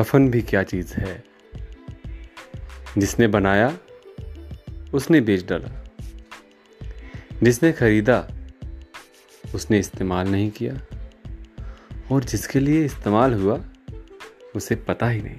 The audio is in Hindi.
कफन भी क्या चीज़ है? जिसने बनाया, उसने बेच डाला। जिसने खरीदा, उसने इस्तेमाल नहीं किया। और जिसके लिए इस्तेमाल हुआ, उसे पता ही नहीं।